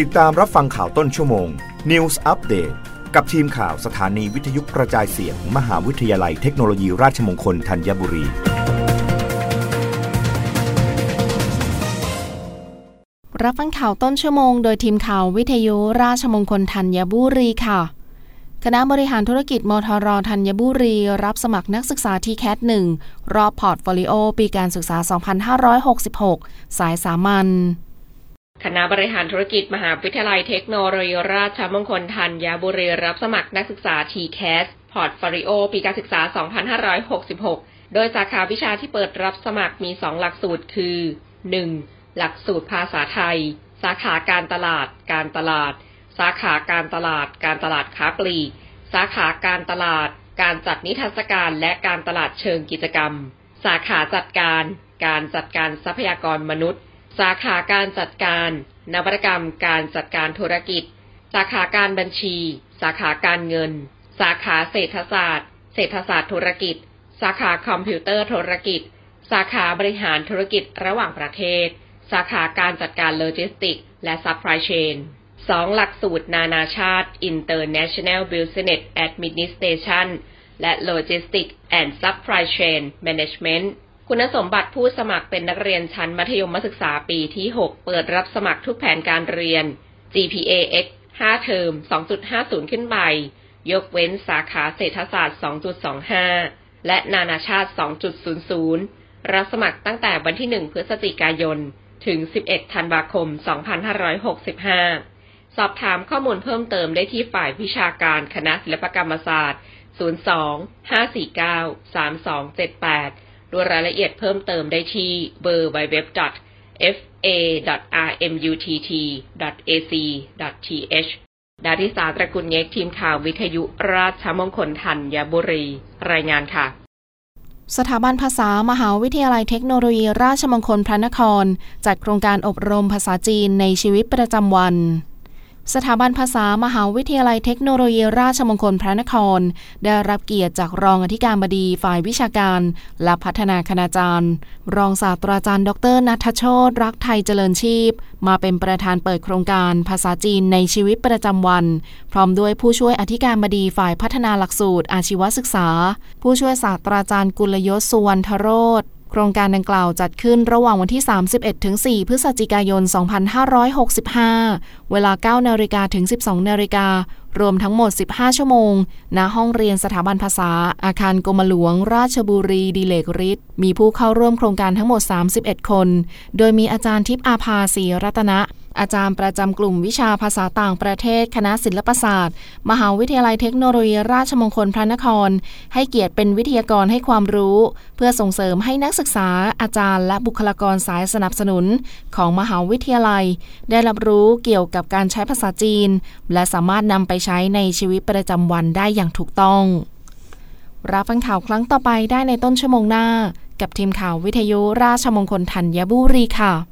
ติดตามรับฟังข่าวต้นชั่วโมง News Update กับทีมข่าวสถานีวิทยุกระจายเสียงมหาวิทยาลัยเทคโนโลยีราชมงคลธัญบุรี รับฟังข่าวต้นชั่วโมงโดยทีมข่าววิทยุราชมงคลธัญบุรีค่ะ คณะบริหารธุรกิจมทรธัญบุรี รับสมัครนักศึกษา TCAS หนึ่งรอบ portfolio ปีการศึกษา 2566 สายสามัญ คณะบริหารธุรกิจมหาวิทยาลัยเทคโนโลยีราชมงคลธัญบุรีรับสมัครนักศึกษา TCAS portfolio ปีการศึกษา 2566 โดยสาขาวิชาที่เปิดรับสมัครมี 2 หลักสูตรคือ 1. หลักสูตรภาษาไทย สาขาการตลาด การตลาด สาขาการตลาด การตลาดค้าปลีก สาขาการตลาด การจัดนิทรรศการและการตลาดเชิงกิจกรรม สาขาจัดการ การจัดการทรัพยากรมนุษย์ สาขาการจัดการ นวัตกรรม การจัดการธุรกิจ สาขาการบัญชี สาขาการเงิน สาขาเศรษฐศาสตร์ เศรษฐศาสตร์ธุรกิจ สาขาคอมพิวเตอร์ธุรกิจ สาขาบริหารธุรกิจระหว่างประเทศ สาขาการจัดการโลจิสติกส์และ supply chain สองหลักสูตรนานาชาติ International Business Administration และ Logistics and Supply Chain Management คุณสมบัติผู้สมัครเป็นนักเรียนชั้นมัธยมศึกษาปีที่ 6 เปิดรับสมัครทุกแผนการเรียน GPA X 5 เทอม 2.50 ขึ้นไป ยกเว้นสาขาเศรษฐศาสตร์ 2.25 และนานาชาติ 2.00 รับสมัครตั้งแต่วันที่ 1 พฤศจิกายน ถึง 11 ธันวาคม 2565 สอบถามข้อมูลเพิ่มเติมได้ที่ฝ่ายวิชาการคณะศิลปกรรมศาสตร์ 02 549 3278 ดูรายละเอียดเพิ่มเติมได้ที่ www.fa.rmutt.ac.th ดาริสาตระกุลเงกทีมข่าววิทยุราชมงคลธัญบุรี รายงานค่ะ สถาบันภาษามหาวิทยาลัยเทคโนโลยีราชมงคลพระนคร จัดโครงการอบรมภาษาจีนในชีวิตประจำวัน สถาบันภาษามหาวิทยาลัยเทคโนโลยีราชมงคลพระนคร ได้รับเกียรติจากรองอธิการบดีฝ่ายวิชาการ และพัฒนาคณาจารย์ รองศาสตราจารย์ ดรนัทโชตรักไทยเจริญชีพ มาเป็นประธานเปิดโครงการภาษาจีนในชีวิตประจำวัน พร้อมด้วยผู้ช่วยอธิการบดีฝ่ายพัฒนาหลักสูตรอาชีวศึกษา ผู้ช่วยศาสตราจารย์กุลยศสุวรรณโรธ โครงการดังกล่าวจัดขึ้นระหว่างวันที่ 31 ถึง 4 พฤศจิกายน 2565 เวลา 9 นาฬิกาถึง 12 นาฬิการวมทั้งหมด 15 ชั่วโมง ณ ห้องเรียนสถาบันภาษา อาคารกรมหลวง ราชบุรีดิเลกฤทธิ์มีผู้เข้าร่วมโครงการทั้งหมด 31 คน โดยมีอาจารย์ทิพย์อาภาศรีรัตนะ อาจารย์ประจำกลุ่มวิชาภาษาต่างประเทศ คณะศิลปศาสตร์ มหาวิทยาลัยเทคโนโลยีราชมงคลพระนคร ให้เกียรติเป็นวิทยากรให้ความรู้ เพื่อส่งเสริมให้นักศึกษา อาจารย์ และบุคลากรสายสนับสนุน ของมหาวิทยาลัย ได้รับรู้เกี่ยวกับการใช้ภาษาจีน และสามารถนำไปใช้ในชีวิตประจำวันได้อย่างถูกต้อง รับฟังข่าวครั้งต่อไปได้ในต้นชั่วโมงหน้า กับทีมข่าววิทยุราชมงคลธัญบุรีค่ะ